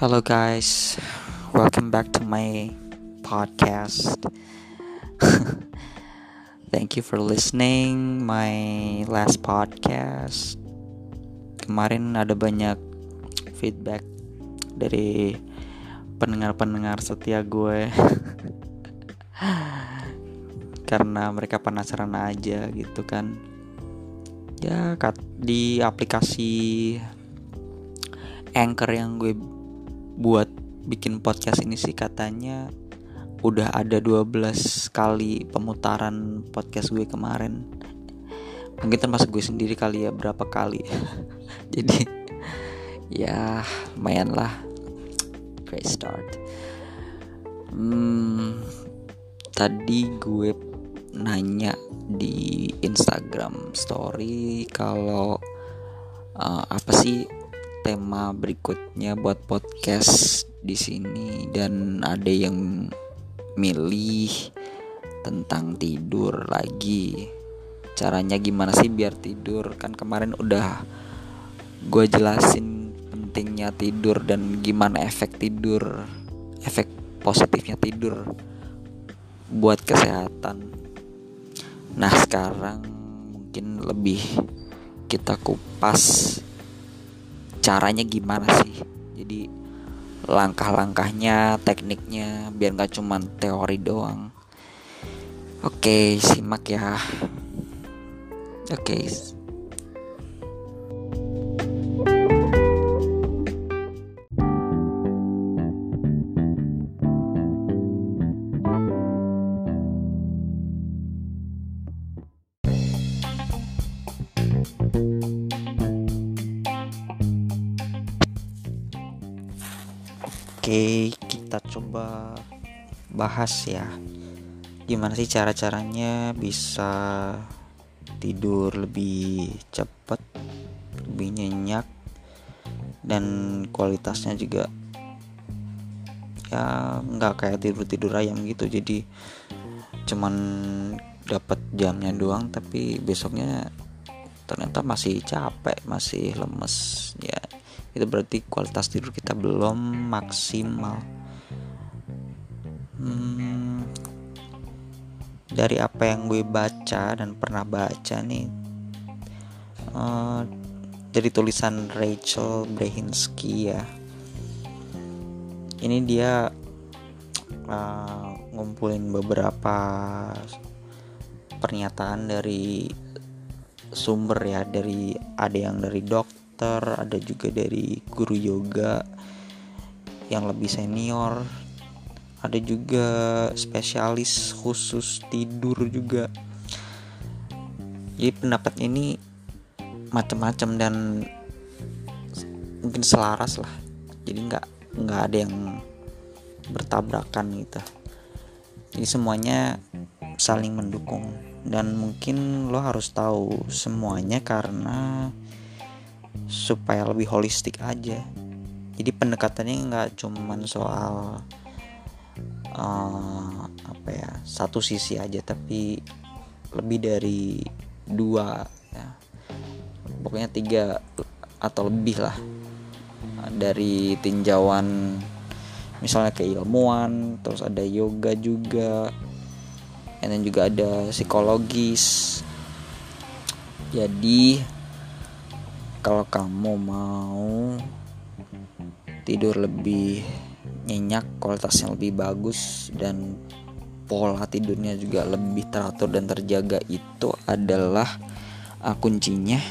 Hello, guys. Welcome back to my podcast. Thank you for listening my last podcast. Kemarin ada banyak feedback dari pendengar-pendengar setia gue. Karena mereka penasaran aja gitu kan. Ya, di aplikasi Anchor yang gue buat bikin podcast ini sih katanya udah ada 12 kali pemutaran podcast gue kemarin. Mungkin termasuk gue sendiri kali ya berapa kali. Jadi ya lumayan lah. Great start. Hmm, tadi gue nanya di Instagram story kalau uh, apa sih tema berikutnya buat podcast di sini dan ada yang milih tentang tidur lagi. Caranya gimana sih biar tidur? Kan kemarin udah gue jelasin pentingnya tidur dan gimana efek tidur, efek positifnya tidur buat kesehatan. Nah, sekarang mungkin lebih kita kupas caranya gimana sih? Jadi langkah-langkahnya tekniknya biar nggak cuman teori doang. Oke simak ya. Oke, bahas ya. Gimana sih cara-caranya bisa tidur lebih cepat, lebih nyenyak dan kualitasnya juga ya nggak kayak tidur tidur ayam gitu. Jadi cuman dapat jamnya doang tapi besoknya ternyata masih capek masih lemes. Ya itu berarti kualitas tidur kita belum maksimal hmm, dari apa yang gue baca dan pernah baca nih uh, dari tulisan Rachel Brehinsky ya. Ini dia uh, ngumpulin beberapa pernyataan dari sumber ya dari ada yang dari dokter dokter, ada juga dari guru yoga yang lebih senior, ada juga spesialis khusus tidur juga. Jadi pendapat ini macam-macam dan mungkin selaras lah. Jadi nggak nggak ada yang bertabrakan gitu. Jadi semuanya saling mendukung dan mungkin lo harus tahu semuanya karena supaya lebih holistik aja jadi pendekatannya nggak cuman soal uh, apa ya satu sisi aja tapi lebih dari dua ya. Pokoknya tiga atau lebih lah. Dari tinjauan misalnya keilmuan terus ada yoga juga dan juga ada psikologis. Jadi kalau kamu mau tidur lebih nyenyak kualitasnya lebih bagus dan pola tidurnya juga lebih teratur dan terjaga. Itu adalah uh, kuncinya.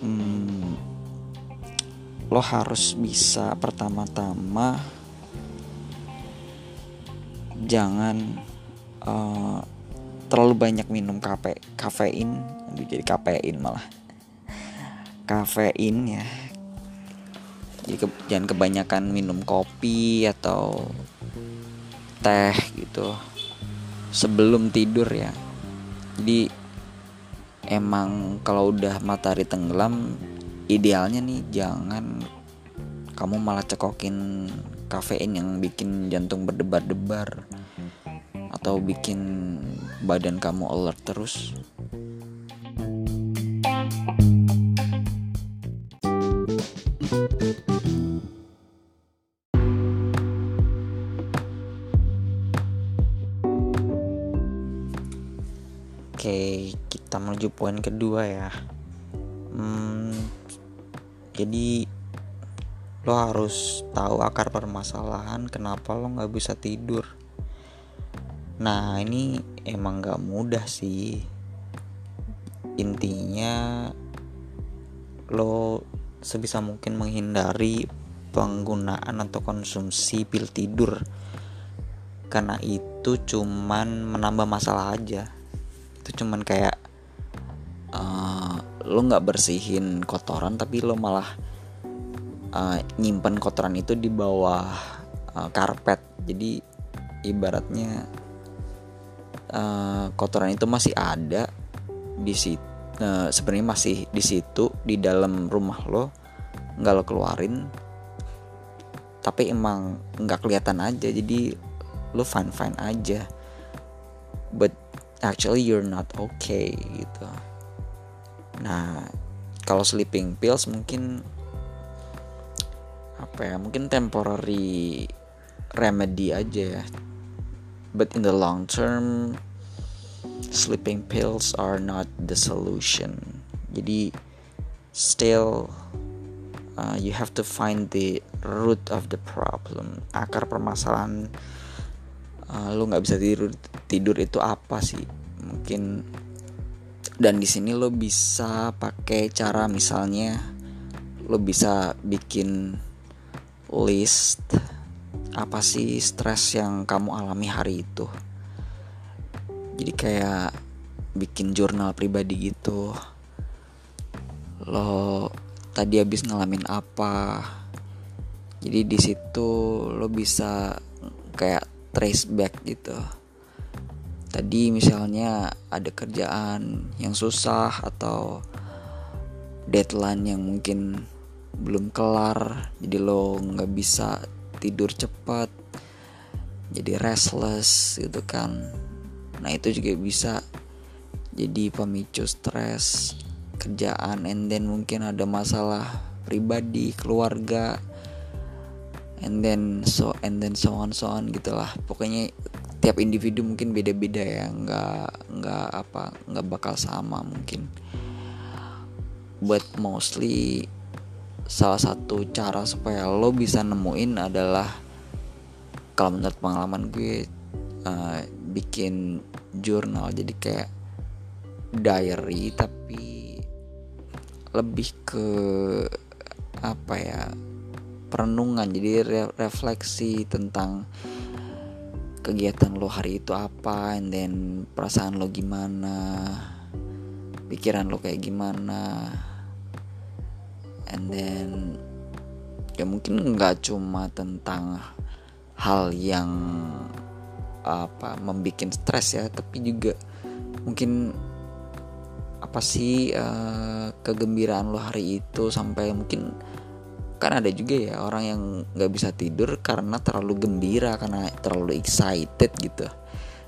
Hmm, lo harus bisa pertama-tama jangan uh, terlalu banyak minum kafe kafein. Jadi kafein malah. Kafein ya jadi ke, jangan kebanyakan minum kopi atau teh gitu. Sebelum tidur ya. Jadi emang kalau udah matahari tenggelam idealnya nih jangan kamu malah cekokin kafein yang bikin jantung berdebar-debar atau bikin badan kamu alert terus poin kedua ya. Hmm, jadi lo harus tahu akar permasalahan kenapa lo nggak bisa tidur. Nah ini emang nggak mudah sih. Intinya lo sebisa mungkin menghindari penggunaan atau konsumsi pil tidur karena itu cuman menambah masalah aja itu cuman kayak uh, lo nggak bersihin kotoran tapi lo malah uh, nyimpen kotoran itu di bawah uh, karpet. Jadi ibaratnya uh, kotoran itu masih ada di situ uh, sebenarnya masih di situ di dalam rumah lo nggak lo keluarin. Tapi emang nggak kelihatan aja jadi lo fine fine aja. But actually you're not okay gitu nah kalau sleeping pills mungkin apa ya mungkin temporary remedy aja ya. But in the long term sleeping pills are not the solution. Jadi still uh, you have to find the root of the problem. Akar permasalahan uh, lu nggak bisa tidur tidur itu apa sih? Mungkin dan di sini lo bisa pakai cara misalnya lo bisa bikin list apa sih stres yang kamu alami hari itu. Jadi kayak bikin jurnal pribadi gitu. Lo tadi habis ngalamin apa? Jadi di situ lo bisa kayak trace back gitu tadi misalnya ada kerjaan yang susah atau deadline yang mungkin belum kelar jadi lo nggak bisa tidur cepat jadi restless gitu kan. Nah itu juga bisa jadi pemicu stres kerjaan and then mungkin ada masalah pribadi keluarga and then so and then so on so on gitulah. Pokoknya tiap individu mungkin beda-beda ya nggak nggak apa nggak bakal sama mungkin. But mostly salah satu cara supaya lo bisa nemuin adalah kalau menurut pengalaman gue uh, bikin jurnal. Jadi kayak diary tapi lebih ke apa ya perenungan. Jadi re refleksi tentang kegiatan lo hari itu apa and then perasaan lo gimana pikiran lo kayak gimana and then ya mungkin nggak cuma tentang hal yang apa membuat stres ya tapi juga mungkin apa sih uh, kegembiraan lo hari itu sampai mungkin kan ada juga ya orang yang nggak bisa tidur karena terlalu gembira karena terlalu excited gitu.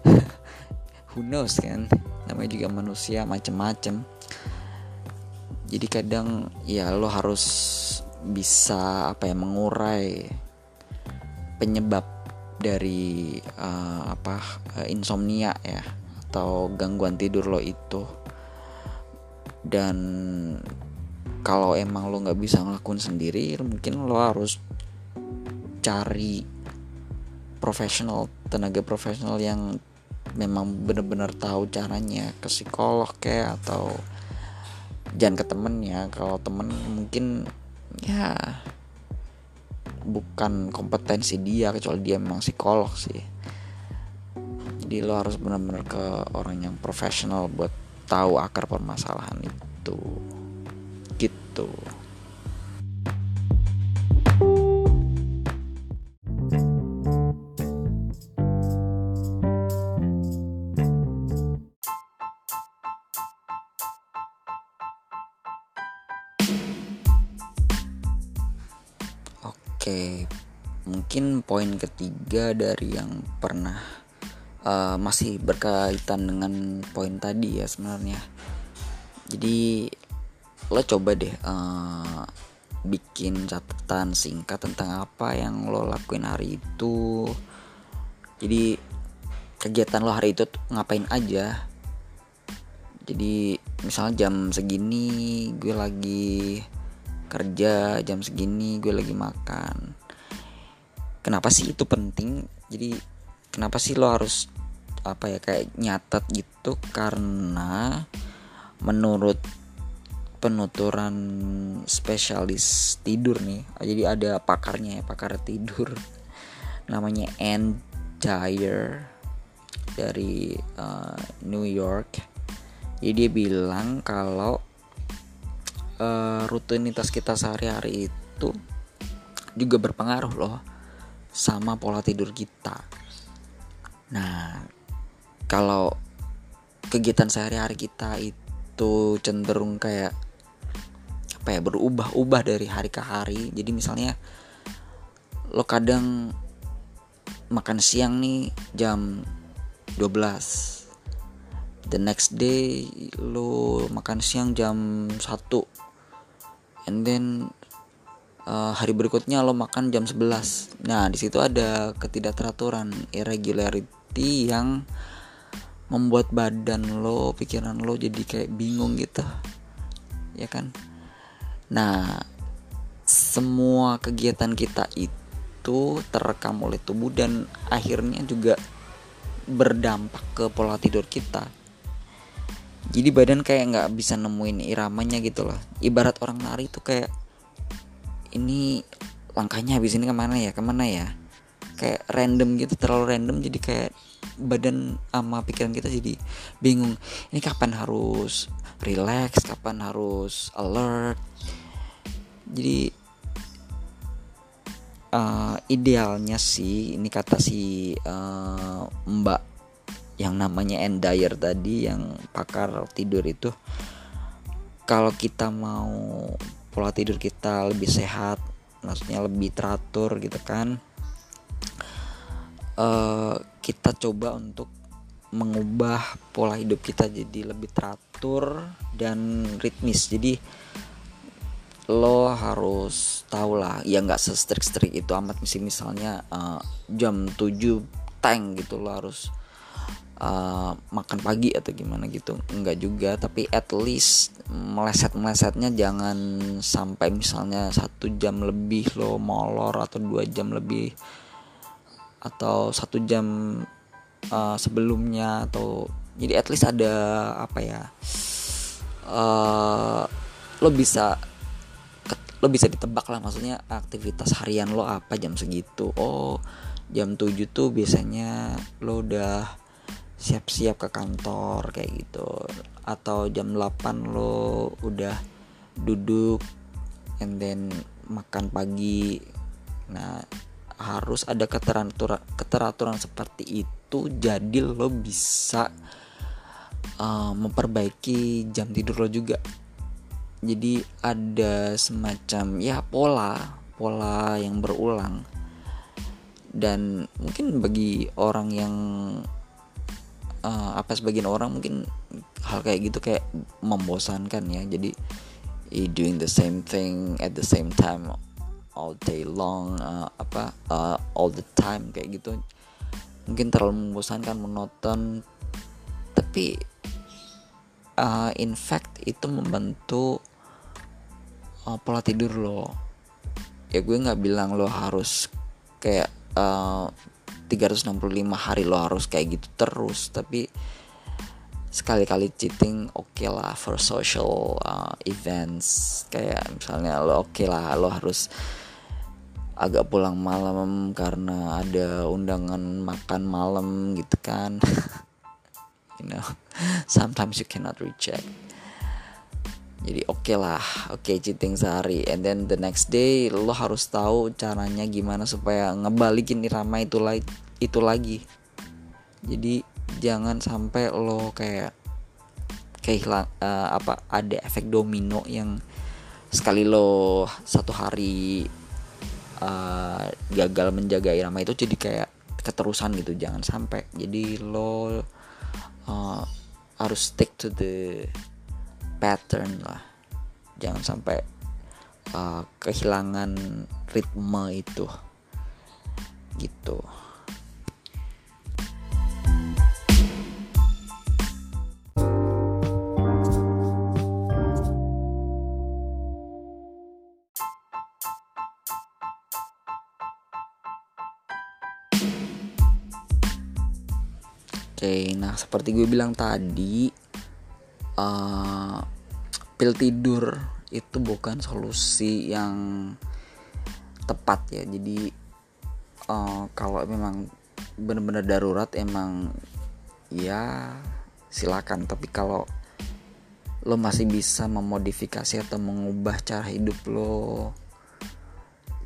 Who knows kan? Namanya juga manusia macem-macem. Jadi kadang ya lo harus bisa apa ya mengurai penyebab dari uh, apa uh, insomnia ya atau gangguan tidur lo itu. Dan kalau emang lo nggak bisa ngelakuin sendiri mungkin lo harus cari profesional tenaga profesional yang memang benar-benar tahu caranya. Ke psikolog kayak atau jangan ke temen ya. Kalau temen mungkin ya bukan kompetensi dia kecuali dia memang psikolog sih. Jadi lo harus benar-benar ke orang yang profesional buat tahu akar permasalahan itu gitu Oke, mungkin poin ketiga dari yang pernah uh, masih berkaitan dengan poin tadi ya sebenarnya. Jadi lo coba deh uh, bikin catatan singkat tentang apa yang lo lakuin hari itu. Jadi kegiatan lo hari itu ngapain aja? Jadi misalnya jam segini gue lagi kerja jam segini gue lagi makan. Kenapa sih itu penting? Jadi kenapa sih lo harus apa ya kayak nyatet gitu? Karena menurut penuturan spesialis tidur nih. Jadi ada pakarnya ya pakar tidur. Namanya Ann Dyer dari uh, New York. Jadi dia bilang kalau uh, rutinitas kita sehari-hari itu juga berpengaruh loh sama pola tidur kita. Nah kalau kegiatan sehari-hari kita itu cenderung kayak apa ya berubah-ubah dari hari ke hari. Jadi misalnya lo kadang makan siang nih jam 12 the next day lo makan siang jam 1 and then uh, hari berikutnya lo makan jam 11 nah di situ ada ketidakteraturan irregularity yang membuat badan lo pikiran lo jadi kayak bingung gitu. Ya kan nah semua kegiatan kita itu terekam oleh tubuh dan akhirnya juga berdampak ke pola tidur kita. Jadi badan kayak nggak bisa nemuin iramanya gitu loh. Ibarat orang nari tuh kayak ini langkahnya habis ini ke mana ya ke mana ya? Kayak random gitu terlalu random jadi kayak badan sama pikiran kita jadi bingung. Ini kapan harus relax kapan harus alert jadi uh, idealnya sih ini kata si uh, mbak yang namanya Endyer tadi yang pakar tidur itu kalau kita mau pola tidur kita lebih sehat maksudnya lebih teratur gitu kan uh, kita coba untuk mengubah pola hidup kita jadi lebih teratur dan ritmis. Jadi lo harus tahu lah ya nggak se-strik-strik itu amat misalnya uh, jam 7 tank gitu lo harus uh, makan pagi atau gimana gitu. Enggak juga tapi at least meleset melesetnya jangan sampai misalnya satu jam lebih lo molor atau dua jam lebih atau satu jam uh, sebelumnya atau jadi at least ada apa ya uh, lo bisa lo bisa ditebak lah maksudnya aktivitas harian lo apa jam segitu. Oh jam 7 tuh biasanya lo udah siap-siap ke kantor kayak gitu. Atau jam 8 lo udah duduk and then makan pagi. Nah harus ada keteraturan keteraturan seperti itu jadi lo bisa uh, memperbaiki jam tidur lo juga jadi ada semacam ya pola pola yang berulang. Dan mungkin bagi orang yang uh, apa sebagian orang mungkin hal kayak gitu kayak membosankan ya. Jadi doing the same thing at the same time all day long uh, apa uh, all the time kayak gitu. Mungkin terlalu membosankan monoton tapi uh, in fact itu membantu uh, pola tidur lo. Ya gue nggak bilang lo harus kayak uh, 365 hari lo harus kayak gitu terus tapi sekali-kali cheating oke okay lah for social uh, events. Kayak misalnya lo oke okay lah lo harus agak pulang malam karena ada undangan makan malam gitu kan. You know sometimes you cannot reject jadi oke okay lah oke okay, cheating sehari. And then the next day lo harus tahu caranya gimana supaya ngebalikin irama itu lagi itu lagi. Jadi jangan sampai lo kayak kehilang uh, apa ada efek domino yang sekali lo satu hari uh, gagal menjaga irama itu jadi kayak keterusan gitu. Jangan sampai. Jadi lo uh, harus stick to the pattern lah. Jangan sampai uh, kehilangan ritme itu. Gitu. Oke, nah seperti gue bilang tadi, uh, pil tidur itu bukan solusi yang tepat ya. Jadi uh, kalau memang benar-benar darurat emang ya silakan. Tapi kalau lo masih bisa memodifikasi atau mengubah cara hidup lo,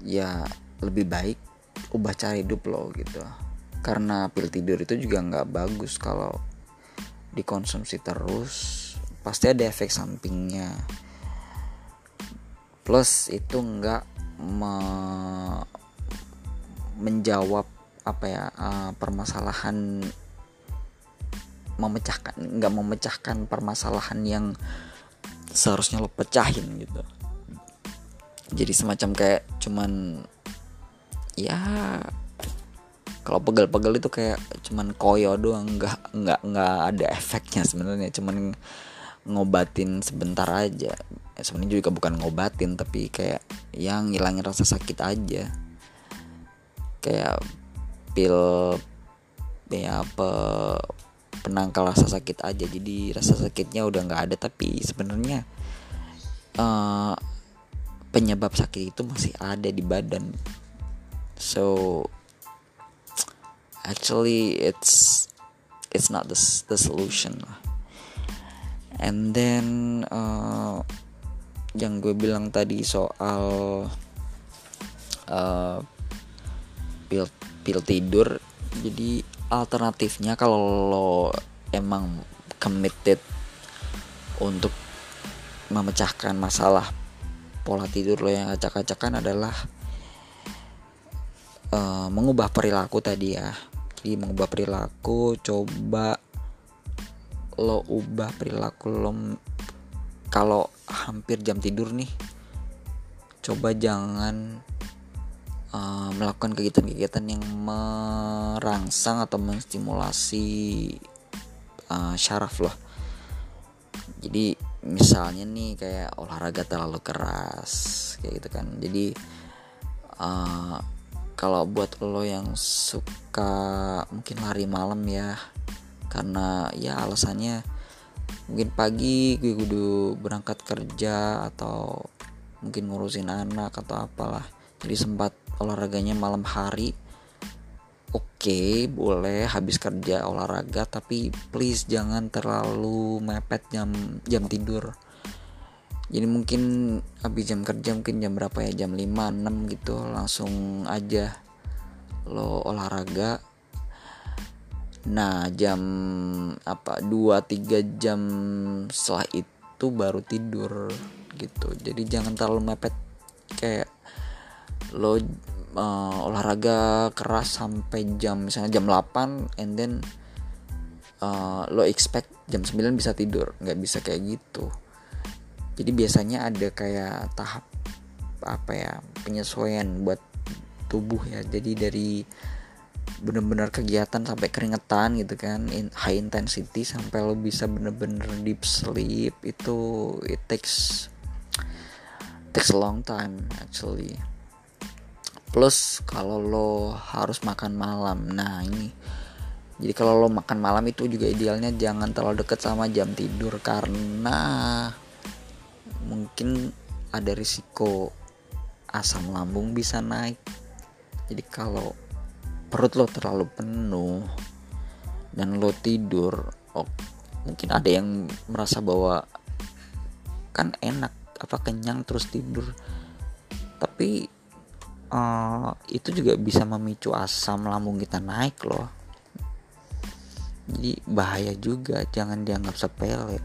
ya lebih baik ubah cara hidup lo gitu karena pil tidur itu juga nggak bagus kalau dikonsumsi terus pasti ada efek sampingnya. Plus itu nggak me menjawab apa ya uh, permasalahan memecahkan nggak memecahkan permasalahan yang seharusnya lo pecahin gitu. Jadi semacam kayak cuman ya kalau pegel-pegel itu kayak cuman koyo doang nggak nggak nggak ada efeknya sebenarnya. Cuman ngobatin sebentar aja. Ya, sebenarnya juga bukan ngobatin tapi kayak yang ngilangin rasa sakit aja. Kayak pil ya apa penangkal rasa sakit aja. Jadi rasa sakitnya udah nggak ada tapi sebenarnya uh, penyebab sakit itu masih ada di badan. So actually it's it's not the the solution lah and then uh, yang gue bilang tadi soal uh, pil pil tidur jadi alternatifnya kalau lo emang committed untuk memecahkan masalah pola tidur lo yang acak-acakan adalah uh, mengubah perilaku tadi ya. Jadi mengubah perilaku coba lo ubah perilaku lo kalau hampir jam tidur nih coba jangan uh, melakukan kegiatan-kegiatan yang merangsang atau menstimulasi uh, syaraf lo. Jadi misalnya nih kayak olahraga terlalu keras kayak gitu kan. Jadi uh, kalau buat lo yang suka mungkin lari malam ya karena ya alasannya mungkin pagi gue kudu berangkat kerja atau mungkin ngurusin anak atau apalah. Jadi sempat olahraganya malam hari. Oke okay, boleh habis kerja olahraga tapi please jangan terlalu mepet jam jam tidur. Jadi mungkin habis jam kerja mungkin jam berapa ya? Jam 5 6 gitu langsung aja lo olahraga nah jam apa 2 3 jam setelah itu baru tidur gitu. Jadi jangan terlalu mepet. Kayak lo uh, olahraga keras sampai jam misalnya jam 8 and then uh, lo expect jam 9 bisa tidur. Nggak bisa kayak gitu. Jadi biasanya ada kayak tahap apa ya penyesuaian buat tubuh ya. Jadi dari bener-bener kegiatan sampai keringetan gitu kan. In high intensity sampai lo bisa bener-bener deep sleep itu it takes takes a long time actually. Plus kalau lo harus makan malam nah ini. Jadi kalau lo makan malam itu juga idealnya jangan terlalu deket sama jam tidur karena mungkin ada risiko asam lambung bisa naik. Jadi kalau perut lo terlalu penuh dan lo tidur oh, mungkin ada yang merasa bahwa kan enak apa kenyang terus tidur. Tapi uh, itu juga bisa memicu asam lambung kita naik loh. Jadi bahaya juga jangan dianggap sepele.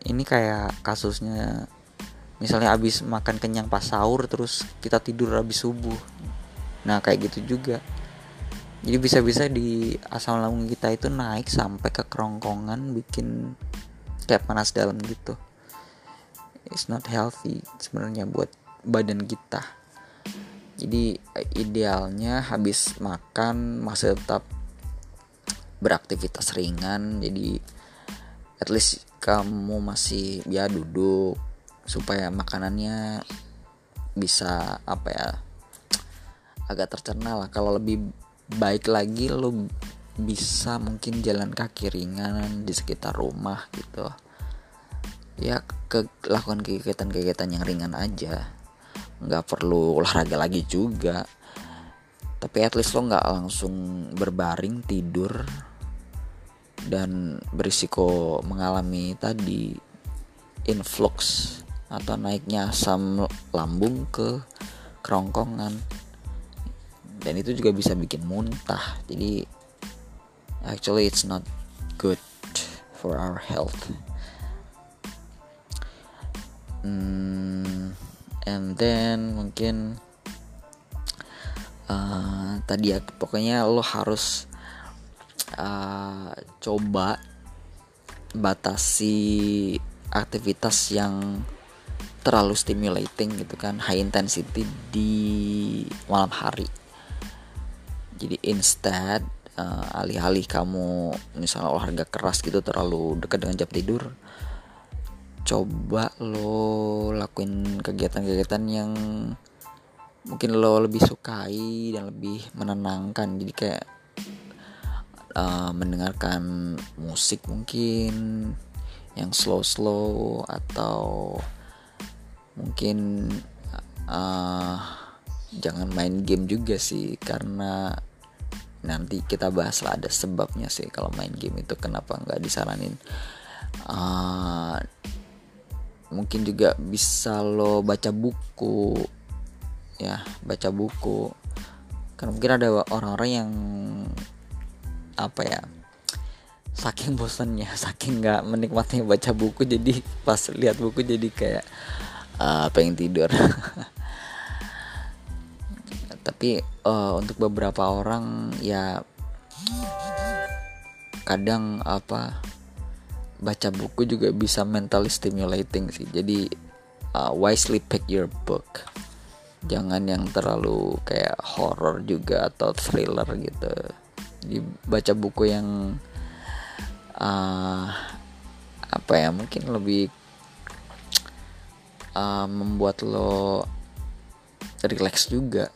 Ini kayak kasusnya misalnya abis makan kenyang pas sahur terus kita tidur abis subuh. Nah kayak gitu juga jadi bisa-bisa di asam lambung kita itu naik sampai ke kerongkongan bikin kayak panas dalam gitu. It's not healthy sebenarnya buat badan kita. Jadi idealnya habis makan masih tetap beraktivitas ringan jadi at least kamu masih ya duduk supaya makanannya bisa apa ya agak tercerna lah. Kalau lebih baik lagi lo bisa mungkin jalan kaki ringan di sekitar rumah gitu. Ya ke lakukan kegiatan-kegiatan yang ringan aja. Nggak perlu olahraga lagi juga. Tapi at least lo nggak langsung berbaring tidur dan berisiko mengalami tadi influx atau naiknya asam lambung ke kerongkongan dan itu juga bisa bikin muntah. Jadi actually it's not good for our health. Hmm, and then mungkin uh, tadi ya pokoknya lo harus uh, coba batasi aktivitas yang terlalu stimulating gitu kan high intensity di malam hari jadi instead uh, alih-alih kamu misalnya olahraga keras gitu terlalu dekat dengan jam tidur coba lo lakuin kegiatan-kegiatan yang mungkin lo lebih sukai dan lebih menenangkan. Jadi kayak uh, mendengarkan musik mungkin yang slow-slow atau mungkin uh, jangan main game juga sih karena nanti kita bahas lah ada sebabnya sih kalau main game itu kenapa nggak disaranin. Uh, mungkin juga bisa lo baca buku ya baca buku. Karena mungkin ada orang-orang yang apa ya saking bosannya saking nggak menikmati baca buku jadi pas lihat buku jadi kayak uh, pengen tidur. Tapi uh, untuk beberapa orang ya kadang apa baca buku juga bisa mentally stimulating sih. Jadi uh, wisely pick your book. Jangan yang terlalu kayak horror juga atau thriller gitu. Jadi baca buku yang uh, apa ya mungkin lebih uh, membuat lo relax juga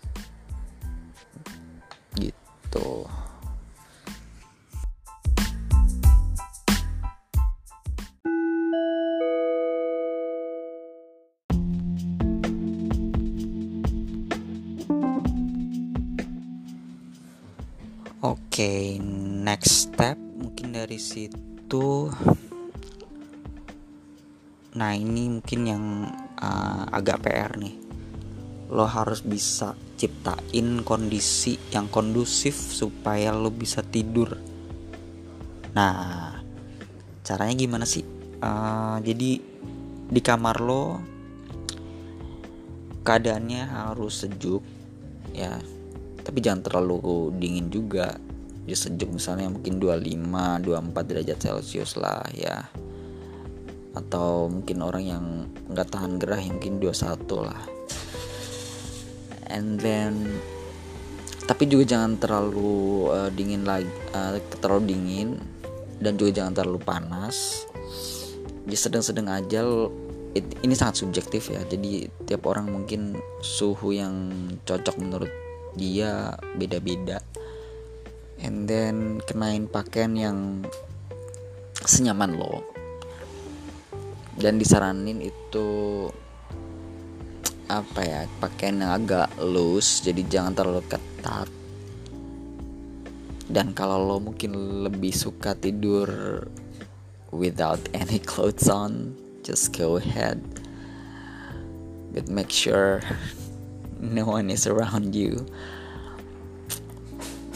gitu Oke, okay, next step mungkin dari situ. Nah, ini mungkin yang uh, agak PR nih. Lo harus bisa ciptain kondisi yang kondusif supaya lo bisa tidur. Nah caranya gimana sih? Uh, jadi di kamar lo keadaannya harus sejuk ya. Tapi jangan terlalu dingin juga. Ya sejuk misalnya mungkin 25 24 derajat celcius lah ya. Atau mungkin orang yang nggak tahan gerah ya mungkin 21 lah and then tapi juga jangan terlalu uh, dingin lagi uh, terlalu dingin dan juga jangan terlalu panas. Di sedang-sedang aja it, ini sangat subjektif ya. Jadi tiap orang mungkin suhu yang cocok menurut dia beda-beda. And then kenain pakaian yang senyaman lo dan disaranin itu apa ya pakaian yang agak loose jadi jangan terlalu ketat. Dan kalau lo mungkin lebih suka tidur without any clothes on just go ahead. But make sure no one is around you.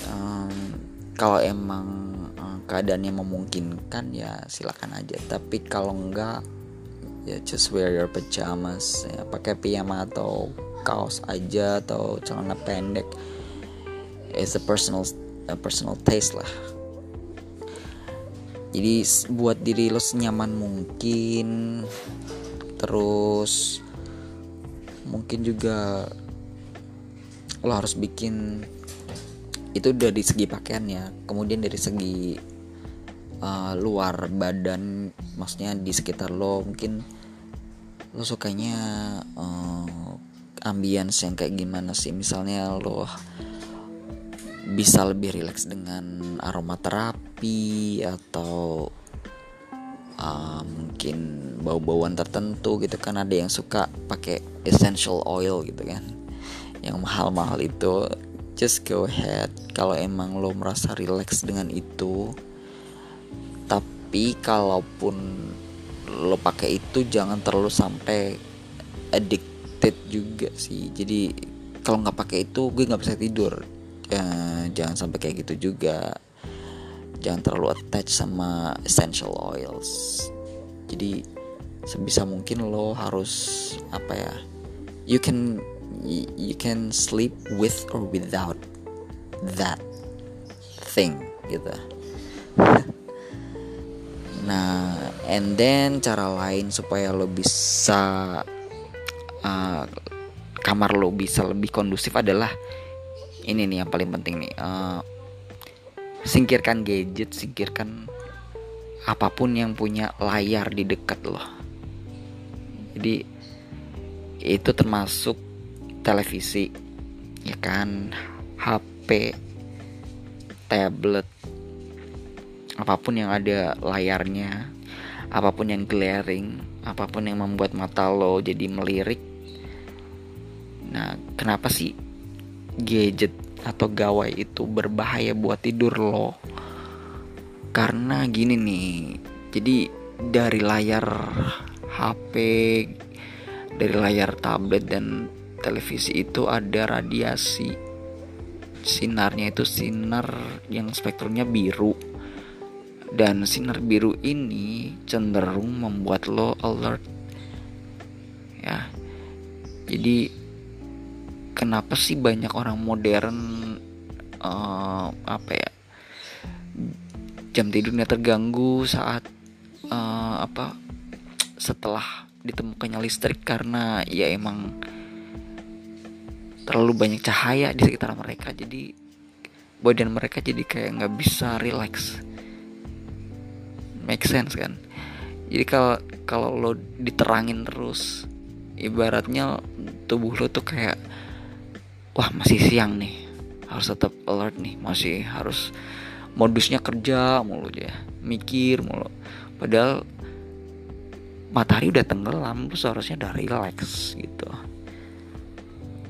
Um, kalau emang um, keadaannya memungkinkan ya silakan aja. Tapi kalau enggak ya just wear your pajamas ya, pakai piyama atau kaos aja atau celana pendek. It's a personal a personal taste lah. Jadi buat diri lo senyaman mungkin terus mungkin juga lo harus bikin itu dari segi pakaian ya kemudian dari segi uh, luar badan maksudnya di sekitar lo mungkin lo sukanya uh, ambience yang kayak gimana sih? Misalnya lo bisa lebih rileks dengan aromaterapi atau uh, mungkin bau-bauan tertentu gitu kan. Ada yang suka pakai essential oil gitu kan. Yang mahal-mahal itu. Just go ahead. Kalau emang lo merasa rileks dengan itu tapi kalaupun lo pakai itu jangan terlalu sampai addicted juga sih. Jadi kalau nggak pakai itu gue nggak bisa tidur. Ya, jangan sampai kayak gitu juga. Jangan terlalu attach sama essential oils. Jadi sebisa mungkin lo harus apa ya you can you can sleep with or without that thing gitu nah and then cara lain supaya lo bisa uh, kamar lo bisa lebih kondusif adalah ini nih yang paling penting nih uh, singkirkan gadget singkirkan apa pun yang punya layar di dekat loh jadi itu termasuk televisi ya kan? HP tablet apa pun yang ada layarnya apa pun yang glaring apa pun yang membuat mata lo jadi melirik. Nah kenapa sih gadget atau gawai itu berbahaya buat tidur lo? Karena gini nih jadi dari layar HP dari layar tablet dan televisi itu ada radiasi. Sinarnya itu sinar yang spektrumnya biru dan sinar biru ini cenderung membuat lo alert. Ya. Jadi kenapa sih banyak orang modern uh, apa ya jam tidurnya terganggu saat uh, apa setelah ditemukannya listrik? Karena ya emang terlalu banyak cahaya di sekitar mereka. Jadi badan mereka jadi kayak nggak bisa relax make sense kan? Jadi kalau kalau lo diterangin terus ibaratnya tubuh lo tuh kayak wah masih siang nih harus tetap alert nih masih harus modusnya kerja mulu ya mikir mulu. Padahal matahari udah tenggelam terus harusnya udah relax gitu.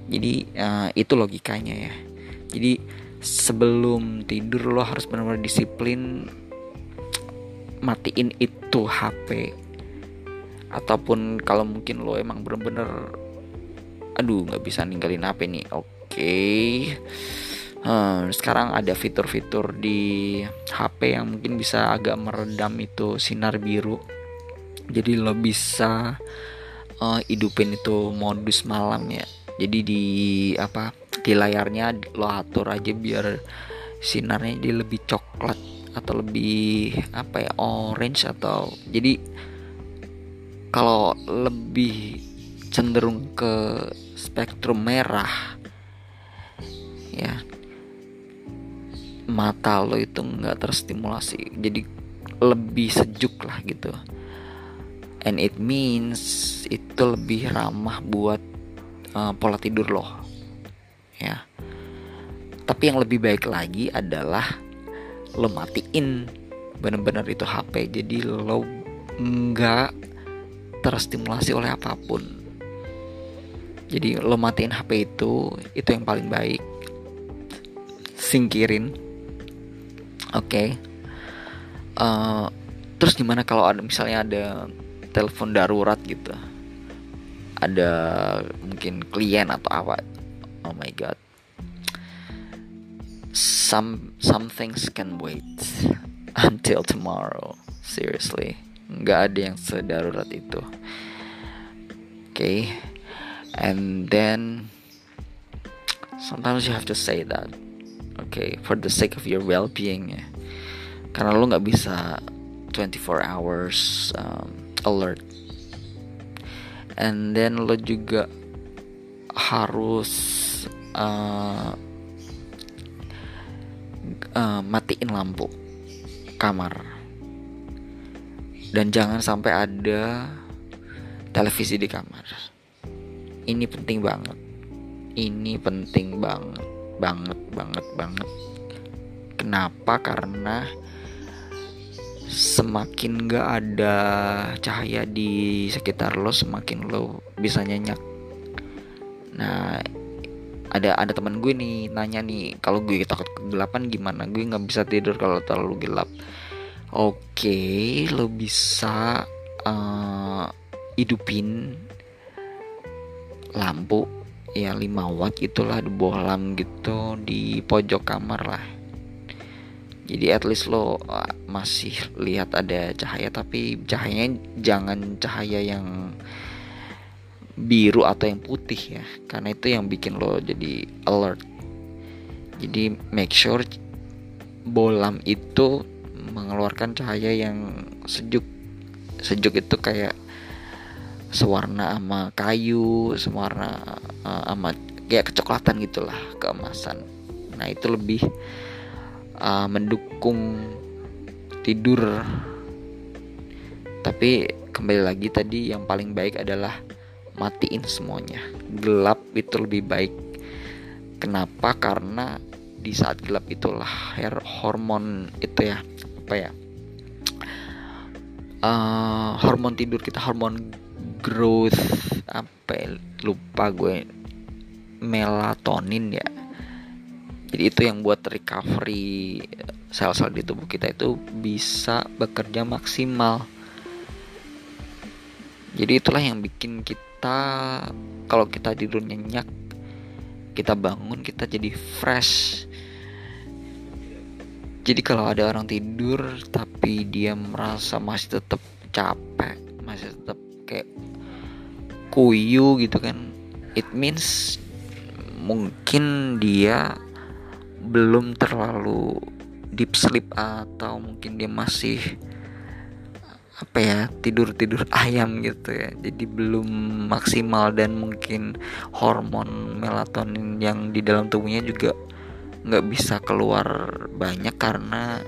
Jadi uh, itu logikanya ya. Jadi sebelum tidur lo harus benar-benar disiplin matiin itu HP ataupun kalau mungkin lo emang bener-bener aduh nggak bisa ninggalin HP nih. Oke. Okay. hmm, sekarang ada fitur-fitur di HP yang mungkin bisa agak meredam itu sinar biru. Jadi lo bisa uh, hidupin itu modus malam ya. Jadi di apa di layarnya lo atur aja biar sinarnya jadi lebih coklat atau lebih apa ya orange atau jadi kalau lebih cenderung ke spektrum merah ya mata lo itu nggak terstimulasi jadi lebih sejuk lah gitu. And it means itu lebih ramah buat uh, pola tidur lo ya. Tapi yang lebih baik lagi adalah lo matiin bener-bener itu HP jadi lo nggak terstimulasi oleh apa pun. Jadi lo matiin HP itu itu yang paling baik. Singkirin. Oke. Okay. uh, eh, terus gimana kalau ada misalnya ada telepon darurat gitu? Ada mungkin klien atau apa oh my god some some things can wait until tomorrow. Seriously nggak ada yang sedarurat itu. Oke okay. and then sometimes you have to say that okay for the sake of your well-being ya karena lo nggak bisa 24 hours um, alert. And then lo juga harus uh, uh, matiin lampu kamar. Dan jangan sampai ada televisi di kamar. Ini penting banget. Ini penting banget banget banget banget. Kenapa? Karena semakin gak ada cahaya di sekitar lo semakin lo bisa nyenyak. Nah ada ada teman gue nih nanya nih kalau gue takut kegelapan gimana? Gue nggak bisa tidur kalau terlalu gelap. Oke lo bisa uh, hidupin lampu ya 5 watt itulah di bohlam gitu di pojok kamar lah. Jadi at least lo uh, masih lihat ada cahaya tapi cahayanya jangan cahaya yang biru atau yang putih ya. Karena itu yang bikin lo jadi alert. Jadi make sure bolam itu mengeluarkan cahaya yang sejuk. Sejuk itu kayak sewarna sama kayu sewarna uh, sama kayak kecoklatan gitulah keemasan. Nah itu lebih uh, mendukung tidur. Tapi kembali lagi tadi yang paling baik adalah matiin semuanya. Gelap itu lebih baik. Kenapa? Karena di saat gelap itulah hormon itu ya apa ya? Uh, hormon tidur kita hormon growth apa ya, lupa gue. Melatonin ya. Jadi itu yang buat recovery sel-sel di tubuh kita itu bisa bekerja maksimal. Jadi itulah yang bikin kita kalau kita tidur nyenyak kita bangun kita jadi fresh. Jadi kalau ada orang tidur tapi dia merasa masih tetap capek masih tetap kayak kuyu gitu kan it means mungkin dia belum terlalu deep sleep atau mungkin dia masih apa ya tidur tidur ayam gitu ya. Jadi belum maksimal dan mungkin hormon melatonin yang di dalam tubuhnya juga nggak bisa keluar banyak karena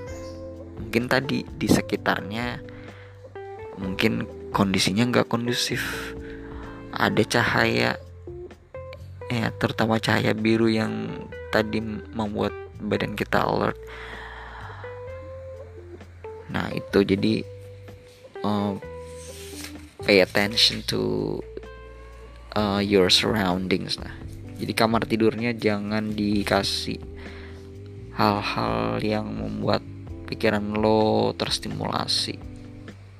mungkin tadi di sekitarnya mungkin kondisinya nggak kondusif. Ada cahaya ya terutama cahaya biru yang tadi membuat badan kita alert. Nah itu jadi uh, pay attention to uh, your surroundings lah. Jadi kamar tidurnya jangan dikasih hal-hal yang membuat pikiran lo terstimulasi.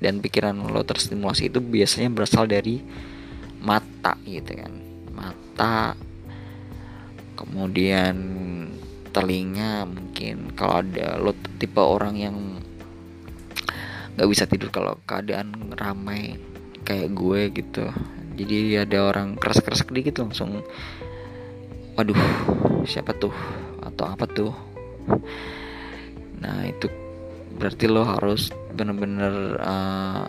Dan pikiran lo terstimulasi itu biasanya berasal dari mata gitu kan. Mata kemudian telinga mungkin. Kalau ada lo tipe orang yang nggak bisa tidur kalau keadaan ramai kayak gue gitu. Jadi ada orang keras-keras sedikit langsung waduh siapa tuh? Atau apa tuh? Nah itu berarti lo harus bener-bener uh,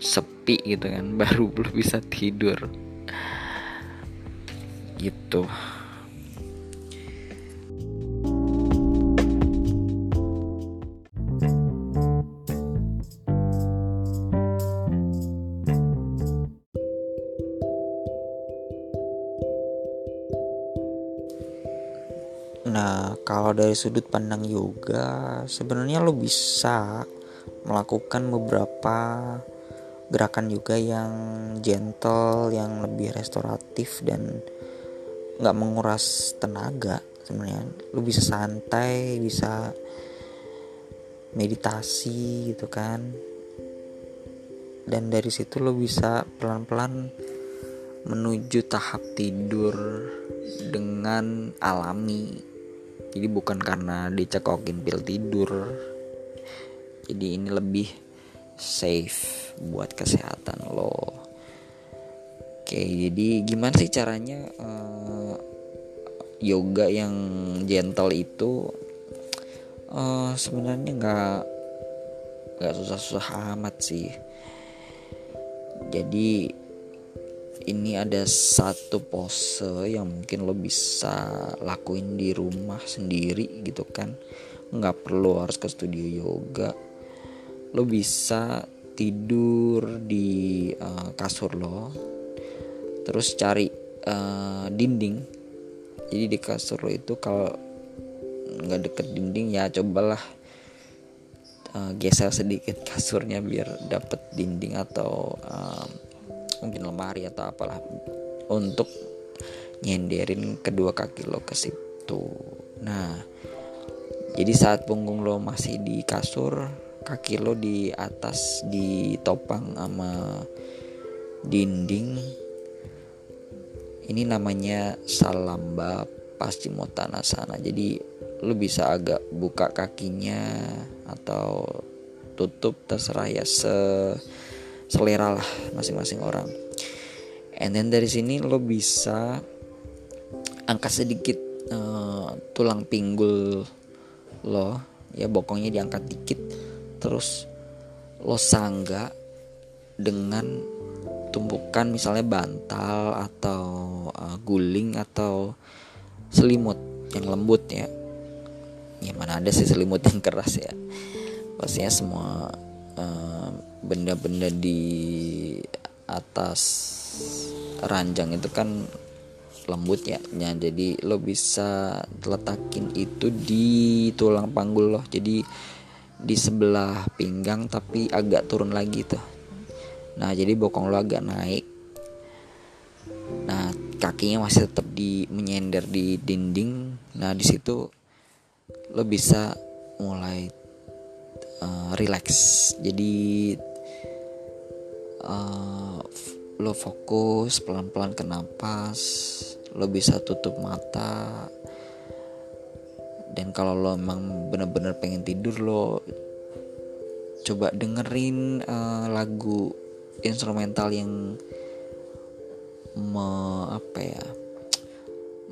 sepi gitu kan baru belum bisa tidur. Gitu kalau dari sudut pandang yoga, sebenarnya lo bisa melakukan beberapa gerakan yoga yang gentle, yang lebih restoratif dan nggak menguras tenaga sebenarnya. Lu bisa santai bisa meditasi gitu kan. Dan dari situ lo bisa pelan-pelan menuju tahap tidur dengan alami jadi bukan karena dicekokin pil tidur jadi ini lebih safe buat kesehatan lo Oke, jadi gimana sih caranya uh, yoga yang gentle itu uh, sebenarnya nggak nggak susah-susah amat sih. Jadi ini ada satu pose yang mungkin lo bisa lakuin di rumah sendiri gitu kan. Nggak perlu harus ke studio yoga. Lo bisa tidur di uh, kasur lo terus cari uh, dinding. Jadi di kasur lo itu kalau nggak deket dinding ya cobalah uh, geser sedikit kasurnya biar dapet dinding atau uh, mungkin lemari atau apalah untuk nyenderin kedua kaki lo ke situ. Nah jadi saat punggung lo masih di kasur kaki lo di atas ditopang sama dinding. Ini namanya salamba paschimottanasana jadi lu bisa agak buka kakinya atau tutup terserah ya se selera lah masing-masing orang. And then dari sini lo bisa angkat sedikit uh, tulang pinggul lo. Ya bokongnya diangkat dikit. Terus lo sangga dengan tumpukan misalnya bantal atau uh, guling atau selimut yang lembut ya. Ya mana ada sih selimut yang keras ya. Pastinya semua benda-benda uh, di atas ranjang itu kan lembut ya. Ya jadi lo bisa letakin itu di tulang panggul lo. Jadi di sebelah pinggang tapi agak turun lagi tuh. Nah jadi bokong lo agak naik. Nah kakinya masih tetap di menyender di dinding. Nah di situ lo bisa mulai uh, relax. Jadi uh, lo fokus pelan-pelan ke napas lo bisa tutup mata. Dan kalau lo emang bener-bener pengen tidur lo coba dengerin uh, lagu instrumental yang me, apa ya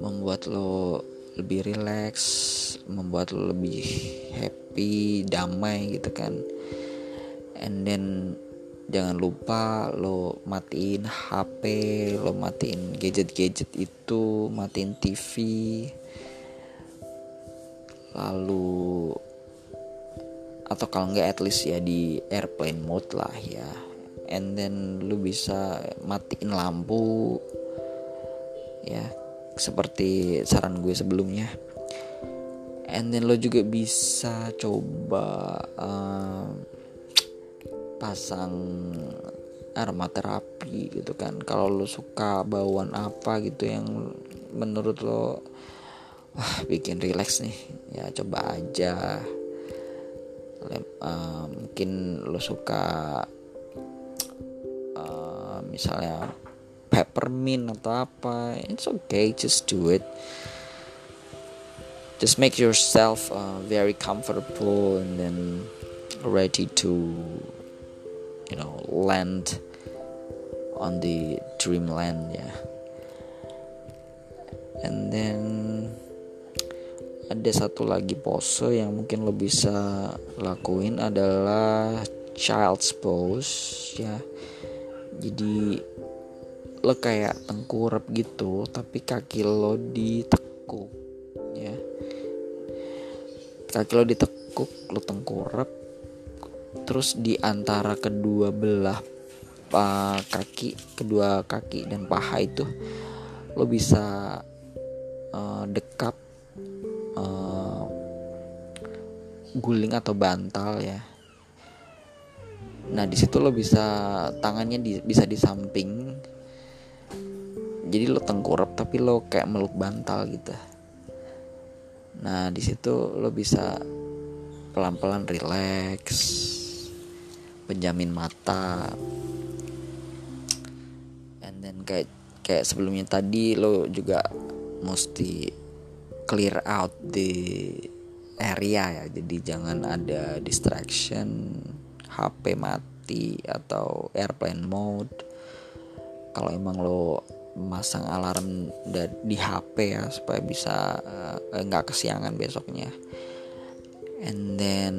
membuat lo lebih relax membuat lo lebih happy damai gitu kan. And then jangan lupa lo matiin HP lo matiin gadget-gadget itu matiin TV lalu atau kalau nggak at least ya di airplane mode lah ya. And then lu bisa matiin lampu ya seperti saran gue sebelumnya. And then lo juga bisa coba uh, pasang aromaterapi gitu kan. Kalau lo suka bauan apa gitu yang menurut lo wah bikin relax nih ya coba aja. Uh, mungkin lo suka uh, misalnya peppermint atau apa it's okay just do it just make yourself uh, very comfortable and then ready to you know land on the dreamland yeah. and then ada satu lagi pose yang mungkin lo bisa lakuin adalah child's pose ya jadi lo kayak tengkurap gitu tapi kaki lo ditekuk ya. Kaki lo ditekuk lo tengkurap terus di antara kedua belah uh, kaki kedua kaki dan paha itu lo bisa uh, dekap uh, guling atau bantal ya. Nah di situ lo bisa tangannya di, bisa di samping jadi lo tengkurap tapi lo kayak meluk bantal gitu. Nah di situ lo bisa pelan-pelan relax penjamin mata. And then kayak kayak sebelumnya tadi lo juga mesti clear out the area ya. Jadi jangan ada distraction HP mati atau airplane mode. Kalau emang lo masang alarm di HP ya supaya bisa eh, nggak uh, kesiangan besoknya. And then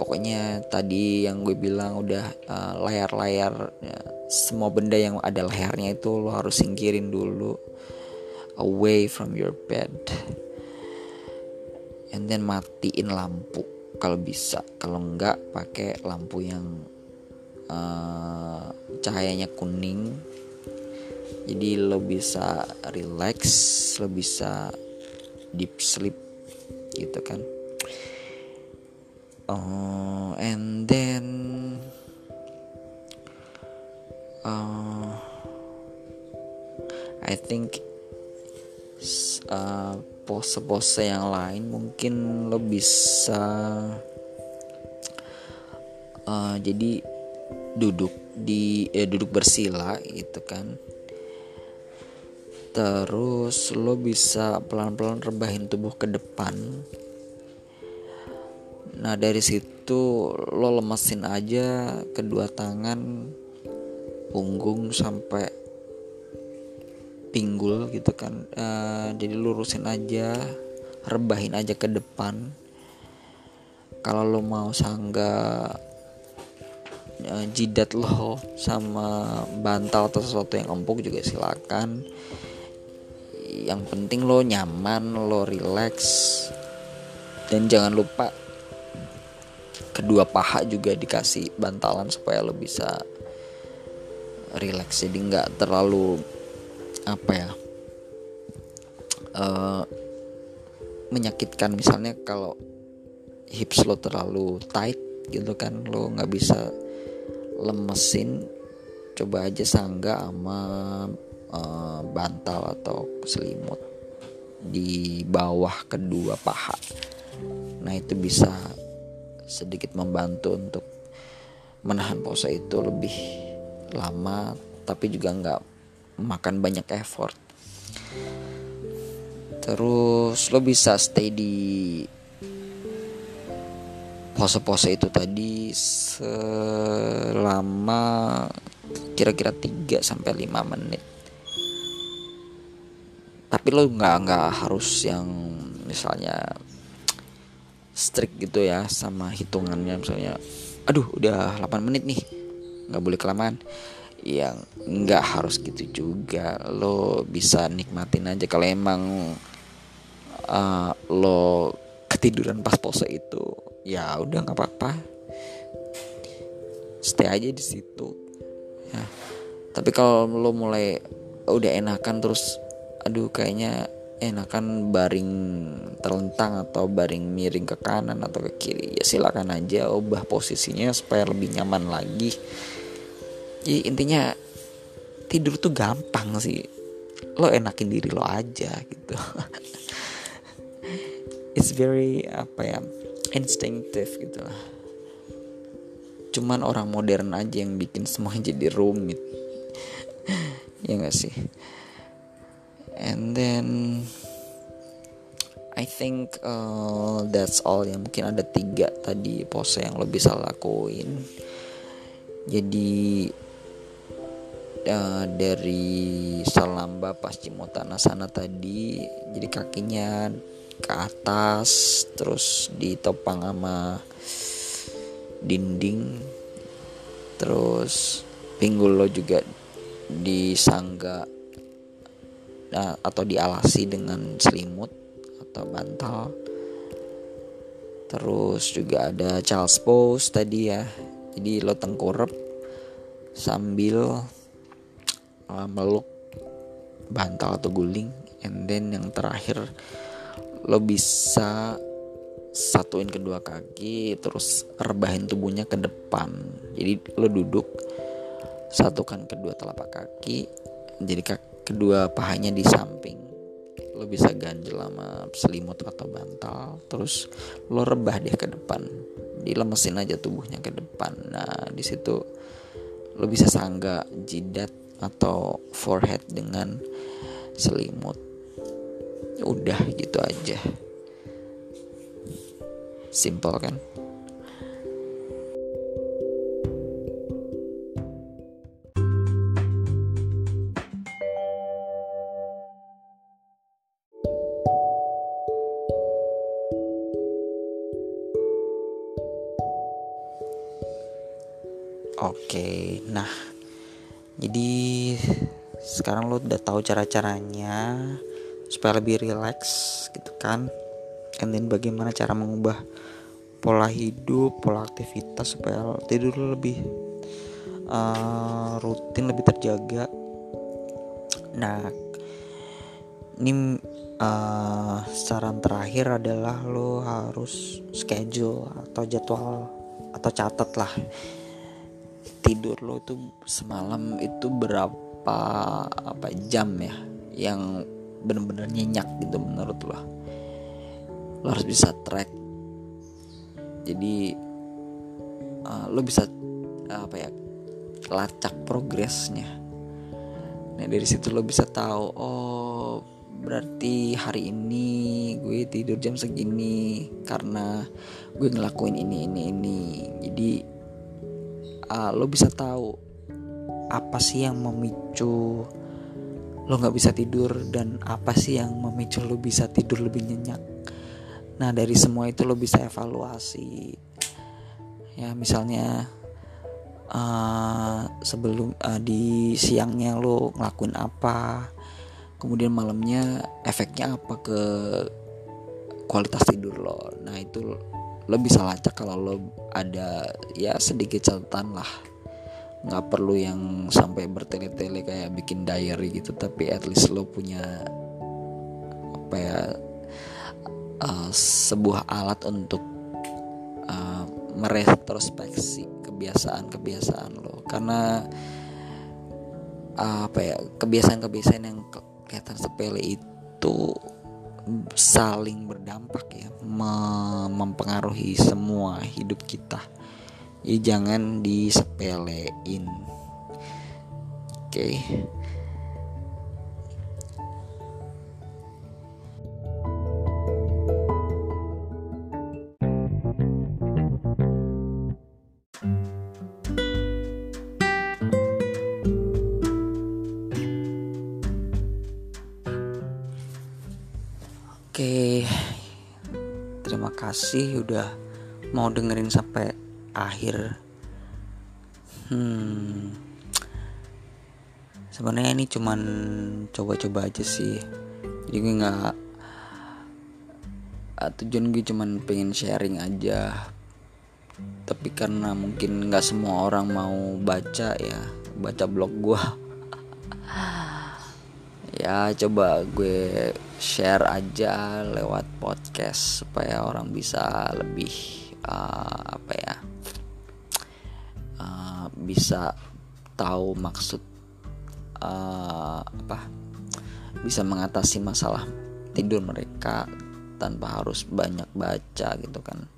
pokoknya tadi yang gue bilang udah uh, layar-layar ya, semua benda yang ada layarnya itu lo harus singkirin dulu away from your bed. And then matiin lampu kalau bisa. Kalau enggak pakai lampu yang uh, cahayanya kuning jadi lo bisa relax lo bisa deep sleep gitu kan. Uh, and then uh, I think uh, pose-pose yang lain mungkin lo bisa uh, jadi duduk di eh, duduk bersila gitu kan terus lo bisa pelan-pelan rebahin tubuh ke depan. Nah dari situ lo lemesin aja kedua tangan punggung sampai pinggul gitu kan. Uh, jadi lurusin aja rebahin aja ke depan. Kalau lo mau sangga uh, jidat lo sama bantal atau sesuatu yang empuk juga silakan yang penting lo nyaman lo relax. Dan jangan lupa kedua paha juga dikasih bantalan supaya lo bisa relax. Jadi nggak terlalu apa ya uh, menyakitkan. Misalnya kalau hips lo terlalu tight gitu kan lo nggak bisa lemesin coba aja sangga sama uh, bantal atau selimut di bawah kedua paha nah itu bisa sedikit membantu untuk menahan pose itu lebih lama tapi juga nggak makan banyak effort terus lo bisa stay di pose-pose itu tadi selama kira-kira 3 sampai 5 menit. Tapi lo nggak nggak harus yang misalnya strict gitu ya sama hitungannya misalnya aduh udah 8 menit nih nggak boleh kelamaan. Yang nggak harus gitu juga lo bisa nikmatin aja. Kalau emang uh, lo ketiduran pas pose itu ya udah nggak apa-apa. Stay aja di situ ya. Tapi kalau lo mulai udah enakan terus aduh kayaknya enakan baring terlentang atau baring miring ke kanan atau ke kiri. Ya silakan aja ubah posisinya supaya lebih nyaman lagi. Jadi intinya tidur tuh gampang sih. Lo enakin diri lo aja gitu. It's very apa ya instinctive gitu lah. Cuman orang modern aja yang bikin semua jadi rumit. Ya gak sih and then I think uh, that's all ya. Mungkin ada tiga tadi pose yang lo bisa lakuin. Jadi uh, dari Salamba Paschimottanasana tadi jadi kakinya ke atas terus ditopang sama dinding terus pinggul lo juga disangga atau dialasi dengan selimut atau bantal. Terus juga ada child's pose tadi ya. Jadi lo tengkurap sambil uh, meluk bantal atau guling. And then yang terakhir lo bisa satuin kedua kaki terus rebahin tubuhnya ke depan. Jadi lo duduk satukan kedua telapak kaki jadi kedua pahanya di samping. Lo bisa ganjel sama selimut atau bantal terus lo rebah deh ke depan. Dilemesin aja tubuhnya ke depan. Nah di situ lo bisa sangga jidat atau forehead dengan selimut. Udah gitu aja. Simple kan nah jadi sekarang lo udah tahu cara-caranya supaya lebih relax gitu kan. And then bagaimana cara mengubah pola hidup, pola aktivitas supaya tidur lebih uh, rutin, lebih terjaga. Nah, ini uh, saran terakhir adalah lo harus schedule atau jadwal atau catat lah tidur lo tuh semalam itu berapa apa jam ya yang bener-bener nyenyak gitu menurut lo? Lo harus bisa track. Jadi uh, lo bisa uh, apa ya lacak progresnya. Nah dari situ lo bisa tahu oh berarti hari ini gue tidur jam segini karena gue ngelakuin ini ini ini. Jadi uh, lo bisa tahu apa sih yang memicu lo nggak bisa tidur dan apa sih yang memicu lo bisa tidur lebih nyenyak. Nah dari semua itu lo bisa evaluasi. Ya misalnya uh, sebelum uh, di siangnya lo ngelakuin apa kemudian malamnya efeknya apa ke kualitas tidur lo. Nah itu lo bisa lacak kalau lo ada ya sedikit catatan lah. Nggak perlu yang sampai bertele-tele kayak bikin diary gitu tapi at least lo punya apa ya uh, sebuah alat untuk uh, meretrospeksi kebiasaan-kebiasaan lo. Karena uh, apa ya kebiasaan-kebiasaan yang kelihatan sepele itu saling berdampak ya mempengaruhi semua hidup kita jadi jangan disepelein oke okay. Kasih udah mau dengerin sampai akhir. Hmm, sebenarnya ini cuman coba-coba aja sih. Jadi gue nggak uh, tujuan gue cuman pengen sharing aja. Tapi karena mungkin nggak semua orang mau baca ya, baca blog gue. ya coba gue share aja lewat podcast supaya orang bisa lebih uh, apa ya uh, bisa tahu maksud uh, apa bisa mengatasi masalah tidur mereka tanpa harus banyak baca gitu kan.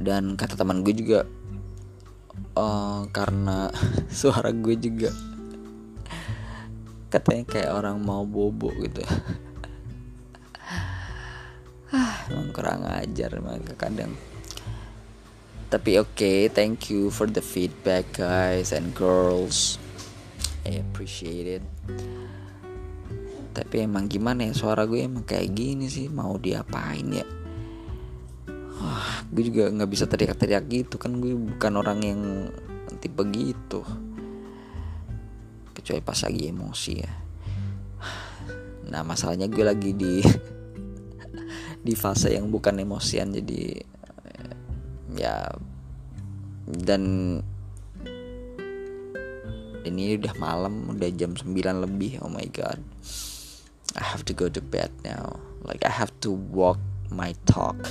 Dan kata teman gue juga uh, karena suara gue juga katanya kayak orang mau bobo gitu ah emang kurang ajar mereka kadang. Tapi oke okay, thank you for the feedback guys and girls. I appreciate it. Tapi emang gimana ya suara gue emang kayak gini sih mau diapain ya? Wah, gue juga nggak bisa teriak-teriak gitu kan gue bukan orang yang tipe gitu kecuali pas lagi emosi ya. Nah masalahnya gue lagi di di fase yang bukan emosian jadi ya dan ini udah malam udah jam 9 lebih oh my god. I have to go to bed now. Like I have to walk my talk.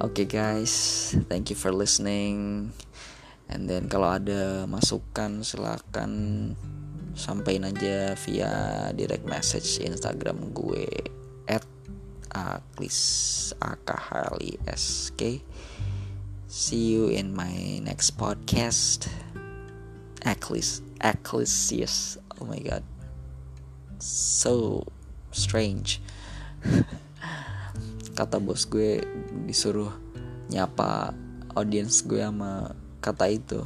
Okay guys, thank you for listening and then kalau ada masukan silahkan sampaikan aja via direct message Instagram gue at aklis k. See you in my next podcast. Aklis aklisius. Oh my god. So strange. Kata bos gue disuruh nyapa audience gue sama kata itu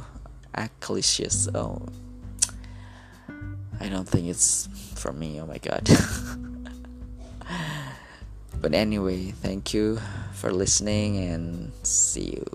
Ecclesias oh. I don't think it's for me oh my god. But anyway thank you for listening and see you